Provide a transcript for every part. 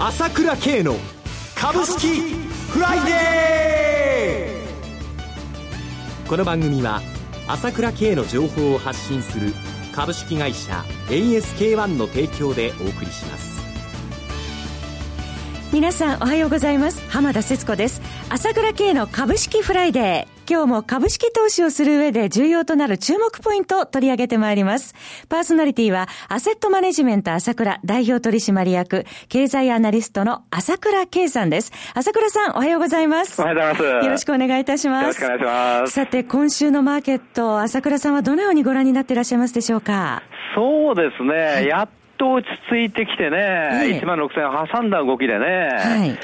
朝倉慶の株式フライデー。この番組は朝倉慶の情報を発信する株式会社 ASK-1 の提供でお送りします。皆さんおはようございます浜田節子です朝倉慶の株式フライデー今日も株式投資をする上で重要となる注目ポイントを取り上げてまいります。パーソナリティは、アセットマネジメント朝倉代表取締役、経済アナリストの朝倉圭さんです。朝倉さん、おはようございます。おはようございます。よろしくお願いいたします。よろしくお願いします。さて、今週のマーケット、朝倉さんはどのようにご覧になっていらっしゃいますでしょうか？そうですね、はい、やっと落ち着いてきてね、はい、1万6000挟んだ動きでね、はい。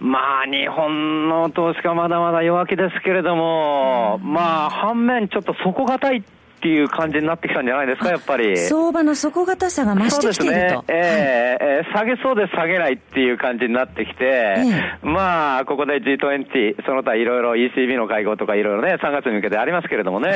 まあ、日本の投資家まだまだ弱気ですけれども、まあ、反面ちょっと底堅いっていう感じになってきたんじゃないですか、やっぱり。相場の底堅さが増してきていると。ね、えー、えー、下げそうで下げないっていう感じになってきて、えー、まあ、ここで G20、その他いろいろ ECB の会合とかいろいろね、3月に向けてありますけれどもね、は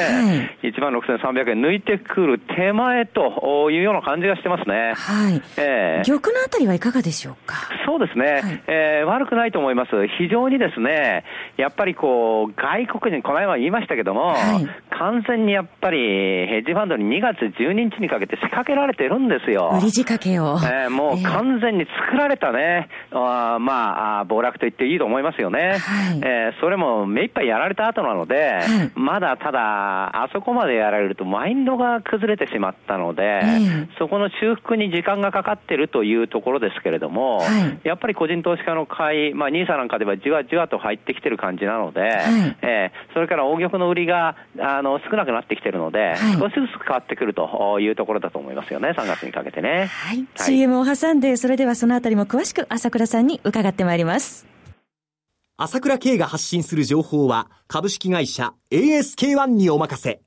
い、1万6300円抜いてくる手前というような感じがしてますね。はい。えー、玉のあたりはいかがでしょうか？そうですね、はい、えー、悪くないと思います。非常にですね、やっぱりこう、外国人、この間言いましたけども、はい、完全にやっぱりヘッジファンドに2月12日にかけて仕掛けられてるんですよ。売り仕掛けを。えー、もう完全に作られたね、えー、あまあ、暴落と言っていいと思いますよね。はい、えー、それも目いっぱいやられた後なので、はい、まだただ、あそこまでやられるとマインドが崩れてしまったので、そこの修復に時間がかかってるというところですけれども、はい、やっぱり個人投資家の買い、まあ、NISA なんかではじわじわと入ってきてる感じなので、はい、えー、それから大玉の売りがあの少なくなってきてるので、少しずつ変わってくるというところだと思いますよね、3月にかけてね。はい。はい、CM を挟んで、それではそのあたりも詳しく朝倉さんに伺ってまいります。朝倉慶が発信する情報は、株式会社 ASK-1 にお任せ。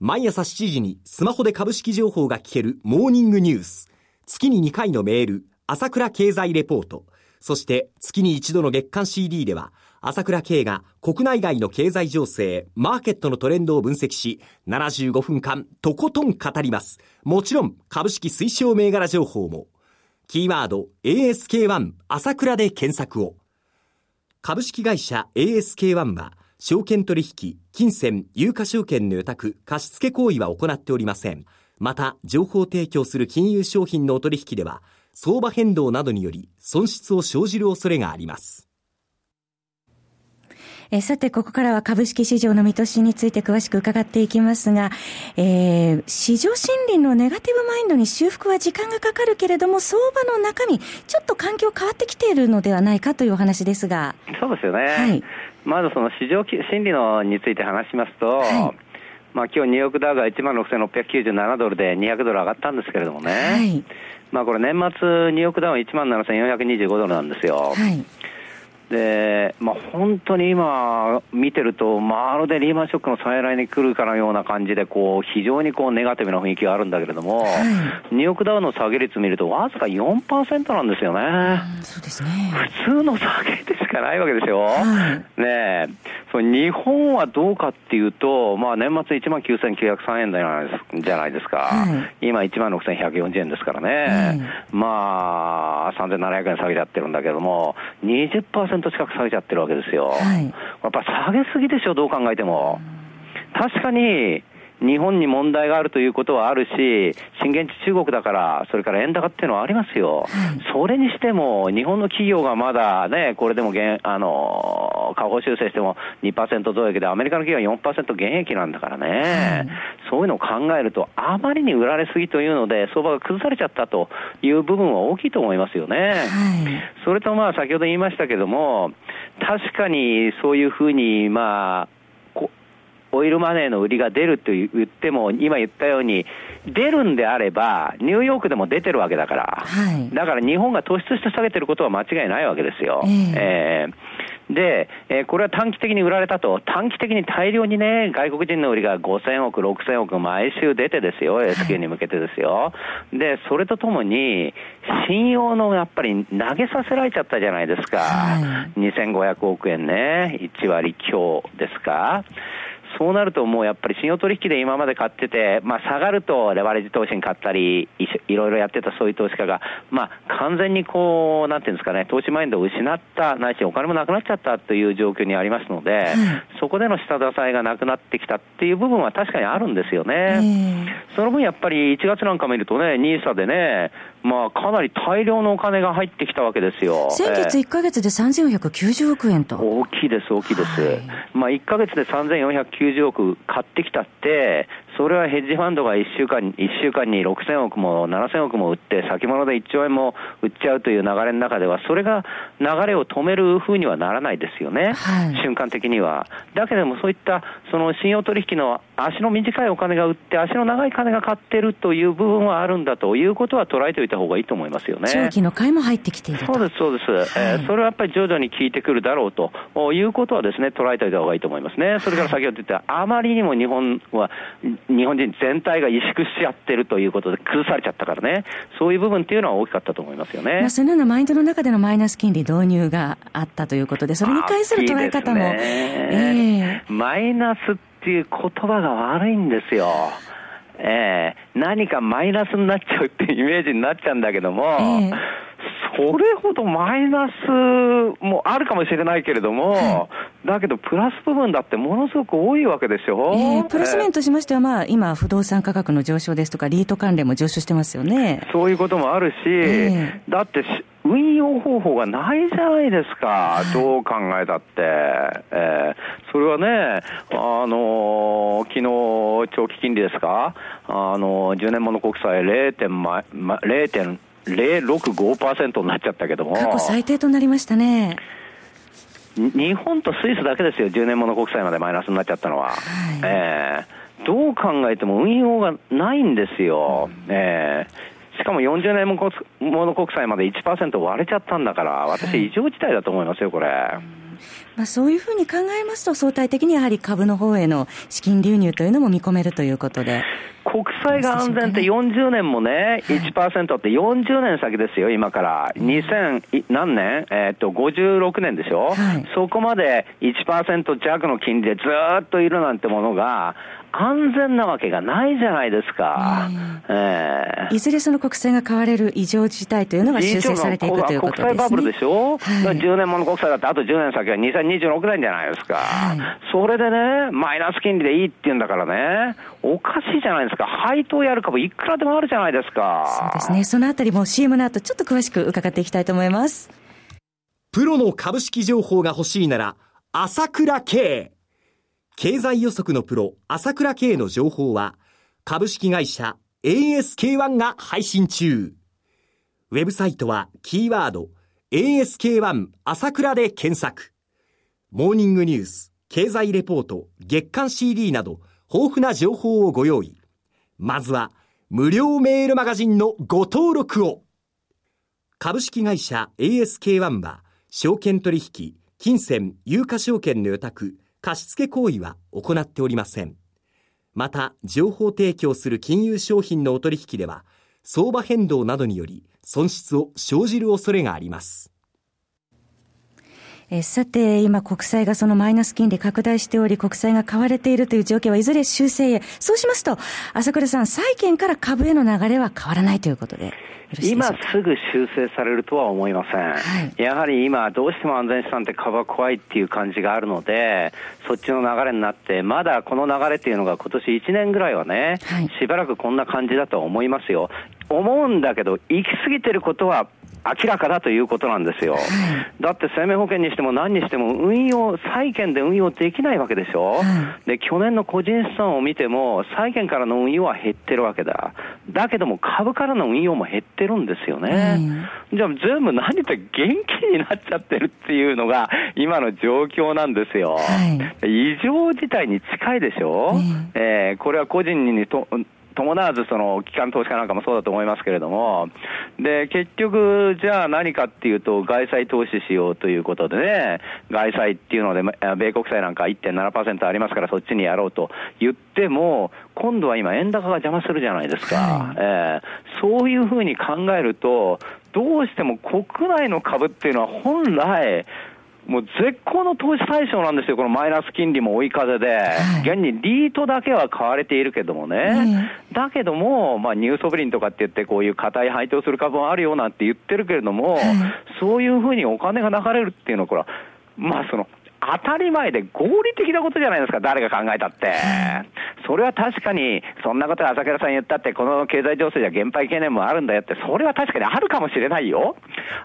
毎朝7時にスマホで株式情報が聞けるモーニングニュース。月に2回のメール、朝倉経済レポート。そして月に一度の月間 CD では、朝倉慶が国内外の経済情勢、マーケットのトレンドを分析し、75分間とことん語ります。もちろん株式推奨銘柄情報も。キーワード ASK1 朝倉で検索を。株式会社 ASK1 は、証券取引、金銭、有価証券の予託、貸付行為は行っておりません。また、情報提供する金融商品のお取引では、相場変動などにより損失を生じる恐れがあります。えさて、ここからは株式市場の見通しについて詳しく伺っていきますが、えー、市場心理のネガティブマインドに修復は時間がかかるけれども、相場の中身、ちょっと環境変わってきているのではないかというお話ですが。そうですよね。はい、まずその市場心理のについて話しますと、はいまあ今日ニューヨークダウが1万6697ドルで200ドル上がったんですけれどもね、はい、まあこれ年末ニューヨークダウは1万7425ドルなんですよ。はいで、まあ、本当に今見てると、まるでリーマンショックの再来に来るかのような感じで、こう、非常にこう、ネガティブな雰囲気があるんだけれども、はい、ニューヨークダウの下げ率見ると、わずか4%なんですよね。そうですね。普通の下げでしかないわけですよ。はい、ねそ日本はどうかっていうと、まあ、年末1万9903円じゃないですか。はい、今1万6140円ですからね。まあ、3700円下げちゃってるんだけども、20%近く下げちゃってるわけですよ。はい、やっぱ下げすぎでしょ、どう考えても。確かに、日本に問題があるということはあるし、震源地中国だから、それから円高っていうのはありますよ。はい、それにしても、日本の企業がまだね、これでも減、あの、下方修正しても2%増益で、アメリカの企業は4%減益なんだからね、はい、そういうのを考えると、あまりに売られすぎというので、相場が崩されちゃったという部分は大きいと思いますよね。はい、それとまあ、先ほど言いましたけども、確かにそういうふうに、まあ、オイルマネーの売りが出ると言っても、今言ったように、出るんであれば、ニューヨークでも出てるわけだから、はい、だから日本が突出して下げてることは間違いないわけですよ。えー、えー、で、えー、これは短期的に売られたと、短期的に大量にね、外国人の売りが5000億、6000億毎週出てですよ、S q に向けてですよ。で、それとともに、信用のやっぱり投げさせられちゃったじゃないですか。はい、2500億円ね、1割強ですか。そうなるともうやっぱり信用取引で今まで買ってて、まあ下がるとレバレッジ投資に買ったり、いろいろやってたそういう投資家が、まあ、完全にこう、なんていうんですかね、投資マインドを失った、ないしお金もなくなっちゃったという状況にありますので、そこでの下支えがなくなってきたっていう部分は確かにあるんですよね。その分やっぱり1月なんか見るとね、ニーサでね、まあ、かなり大量のお金が入ってきたわけですよ。先月1か月で3490億円と。大きいです、大きいです。はい、まあ、1か月で3490億買ってきたって、それはヘッジファンドが1週間 ,1 週間に6000億も7000億も売って、先物で1兆円も売っちゃうという流れの中では、それが流れを止めるふうにはならないですよね、はい、瞬間的には。だけども、そういったその信用取引の足の短いお金が売って、足の長い金が買ってるという部分はあるんだということは捉えておいた方がいいと思いますよね。長期の買いも入ってきているそうです、そうです、はい、えー、それはやっぱり徐々に効いてくるだろうということはですね、捉えておいた方がいいと思いますね。それから先ほど言った、あまりにも日本は、日本人全体が萎縮しちゃってるということで崩されちゃったからね、そういう部分っていうのは大きかったと思いますよね。まあ、そのようなマインドの中でのマイナス金利導入があったということで、それに関する捉え方も。ねえー、マイナスっていう言葉が悪いんですよ。えー、何かマイナスになっちゃうっていうイメージになっちゃうんだけども、えーそれほどマイナスもあるかもしれないけれども、だけどプラス部分だってものすごく多いわけですよ。えー、プラス面としましては、まあ、今、不動産価格の上昇ですとか、リート関連も上昇してますよね。そういうこともあるし、えー、だって運用方法がないじゃないですか、どう考えたって。えー、それはね、あのー、昨日長期金利ですか、あのー、10年物国債0.0.0 0.065%になっちゃったけども。過去最低となりましたね。日本とスイスだけですよ、10年もの国債までマイナスになっちゃったのは。はい、えー、どう考えても運用がないんですよ。えー、しかも40年もの国債まで1%割れちゃったんだから、私、異常事態だと思いますよ、これ。まあ、そういうふうに考えますと、相対的にやはり株の方への資金流入というのも見込めるということで。国債が安全って40年もね、1%って40年先ですよ、今から。2000何年？えっと、56年でしょ、はい、そこまで1%弱の金利でずっといるなんてものが、安全なわけがないじゃないですか。えー、いずれその国債が買われる異常事態というのが修正されていくということですね。国債バブルでしょ、はい、?10 年もの国債だってあと10年先は2026年じゃないですか。はい、それでね、マイナス金利でいいって言うんだからね、おかしいじゃないですか。配当やる株いくらでもあるじゃないですか。そうですね。そのあたりも CM の後ちょっと詳しく伺っていきたいと思います。プロの株式情報が欲しいなら、朝倉慶。経済予測のプロ、朝倉慶の情報は、株式会社 ASK1 が配信中。ウェブサイトは、キーワード、ASK1 朝倉で検索。モーニングニュース、経済レポート、月刊 CD など、豊富な情報をご用意。まずは、無料メールマガジンのご登録を。株式会社 ASK1 は、証券取引、金銭、有価証券の予託、貸付行為は行っておりません。また、情報提供する金融商品のお取引では、相場変動などにより損失を生じる恐れがあります。えさて、今国債がそのマイナス金利拡大しており、国債が買われているという状況はいずれ修正へ。そうしますと、朝倉さん、債券から株への流れは変わらないということで。今すぐ修正されるとは思いません、はい、やはり今、どうしても安全資産って株は怖いっていう感じがあるので、そっちの流れになって、まだこの流れっていうのが今年1年ぐらいはね、はい、しばらくこんな感じだと思いますよ。思うんだけど、行き過ぎてることは明らかだということなんですよ。だって生命保険にしても何にしても運用、債券で運用できないわけでしょ、で、去年の個人資産を見ても、債券からの運用は減ってるわけだ。だけども株からの運用も減ってるんですよね。じゃあ全部何って現金になっちゃってるっていうのが今の状況なんですよ。異常事態に近いでしょ、えー、これは個人にと伴わずその機関投資家なんかもそうだと思いますけれども、で結局、じゃあ何かっていうと、外債投資しようということでね、外債っていうので、米国債なんか1.7%ありますから、そっちにやろうと言っても、今度は今、円高が邪魔するじゃないですか、はい、えー、そういうふうに考えると、どうしても国内の株っていうのは本来、もう絶好の投資対象なんですよ、このマイナス金利も追い風で、はい、現にリートだけは買われているけどもね、だけども、まあ、ニューソブリンとかって言って、こういう硬い配当する株もあるよなんて言ってるけれども、はい、そういうふうにお金が流れるっていうのは、これは、まあ、その当たり前で合理的なことじゃないですか、誰が考えたって。それは確かに、そんなこと朝倉さん言ったって、この経済情勢じゃ減配懸念もあるんだよって、それは確かにあるかもしれないよ。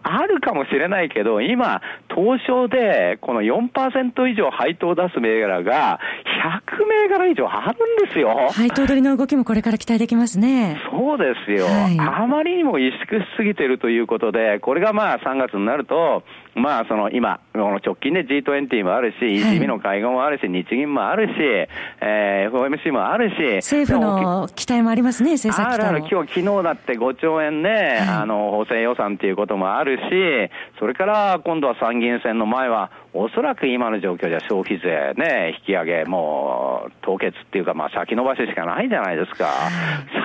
あるかもしれないけど、今、東証でこの4%以上配当を出す銘柄が、100銘柄以上あるんですよ。配当取りの動きもこれから期待できますね。そうですよ。はい、あまりにも萎縮しすぎてるということで、これがまあ3月になると、まあその今、この直近で G20 もあるし、ECB の会合もあるし、日銀もあるし、えー、FOMC もあるし、政府の期待もありますね、政策期待あるある、今日昨日だって5兆円ね、はい、あの補正予算っていうこともあるし、それから今度は参議院選の前は、おそらく今の状況じゃ消費税ね、引き上げ、もう凍結っていうか、まあ先延ばししかないじゃないですか。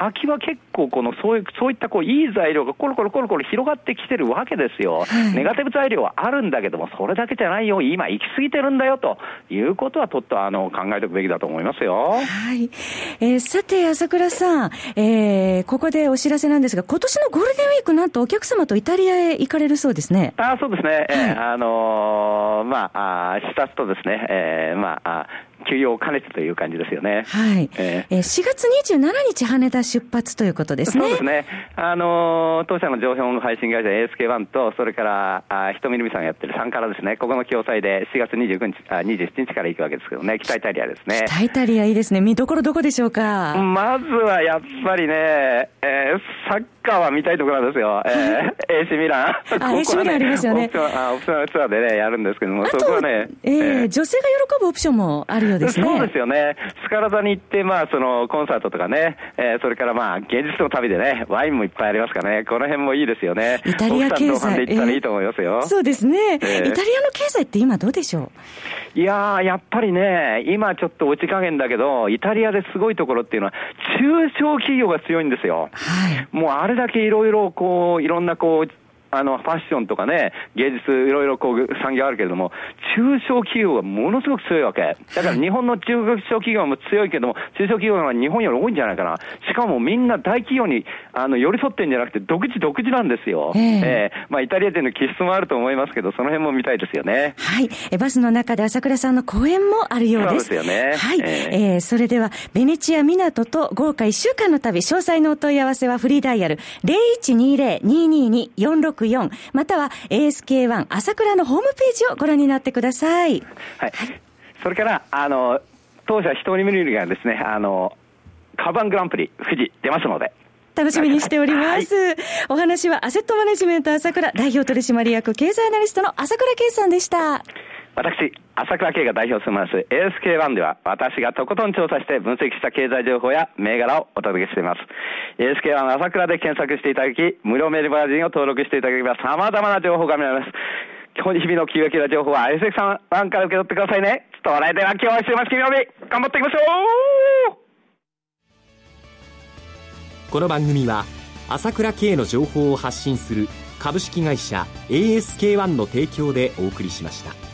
先は結構このそういう、そういったこういい材料がコロコロコロコロ広がってきてるわけですよ。ネガティブ材料はあるんだけども、それだけじゃないよ、今行き過ぎてるんだよということは、とっとあの考えておくべきだと思いますよ。はい。えー、さて、朝倉さん、えー、ここでお知らせなんですが、今年のゴールデンウィーク、なんとお客様とイタリアへ行かれるそうですね。あそうですね。はい、えー、あのー、まあ、あ視察とですね、えー、まあ、休養を兼ねてという感じですよね。はい。えー、4月27日羽田出発ということですね。そうですね。あのー、当社の情報配信会社 ASK1 と、それから、あひとみるみさんがやってる3からですね、ここの共催で4月29日、あ27日から行くわけですけどね、北イタリアですね。北イタリアいいですね。見どころどこでしょうか？まずはやっぱりね、えー、サッカーは見たいところなんですよ。えー、AC ミラン。あ、AC ミランありますよね。オプション、オプションツアーでね、やるんですけども、そこはね。えー、えー、女性が喜ぶオプションもあるようですね。そうですよね。スカラ座に行って、まあ、その、コンサートとかね、えー、それからまあ、芸術の旅でね、ワインもいっぱいありますからね、この辺もいいですよね。イタリア経済。で行ったらいいと思いますよ。えー、そうですね、えー、イタリアの経済って今どうでしょう？いやー、やっぱりね、今ちょっと落ち加減だけど、イタリアですごいところっていうのは、中小企業が強いんですよ。はい。もうあれだけいろいろこう、いろんなこう、あの、ファッションとかね、芸術、いろいろこう、産業あるけれども、中小企業がものすごく強いわけ。だから日本の中小企業も強いけども、中小企業が日本より多いんじゃないかな。しかもみんな大企業に、あの、寄り添ってんじゃなくて、独自独自なんですよ。えー、えー、まあ、イタリア人の気質もあると思いますけど、その辺も見たいですよね。はい。えバスの中で朝倉さんの講演もあるようです。そうですよね。はい。えー、えー、それでは、ベネチア港と豪華1週間の旅、詳細のお問い合わせはフリーダイヤル4または ASK1 朝倉のホームページをご覧になってください。はい。それから、あの、当社一人目にがですね、あの、カバングランプリ富士出ますので。楽しみにしております。はい、お話はアセットマネジメント朝倉代表取締役経済アナリストの朝倉圭さんでした。私、朝倉慶が代表するます ASK1 では、私がとことん調査して分析した経済情報や銘柄をお届けしています。ASK1 朝倉で検索していただき、無料メールマガジンを登録していただければ様々な情報が見られます。今日日々の急激な情報は ASK1 から受け取ってくださいね。それでは今日は週末金曜日、頑張っていきましょうこの番組は、朝倉慶の情報を発信する株式会社 ASK1 の提供でお送りしました。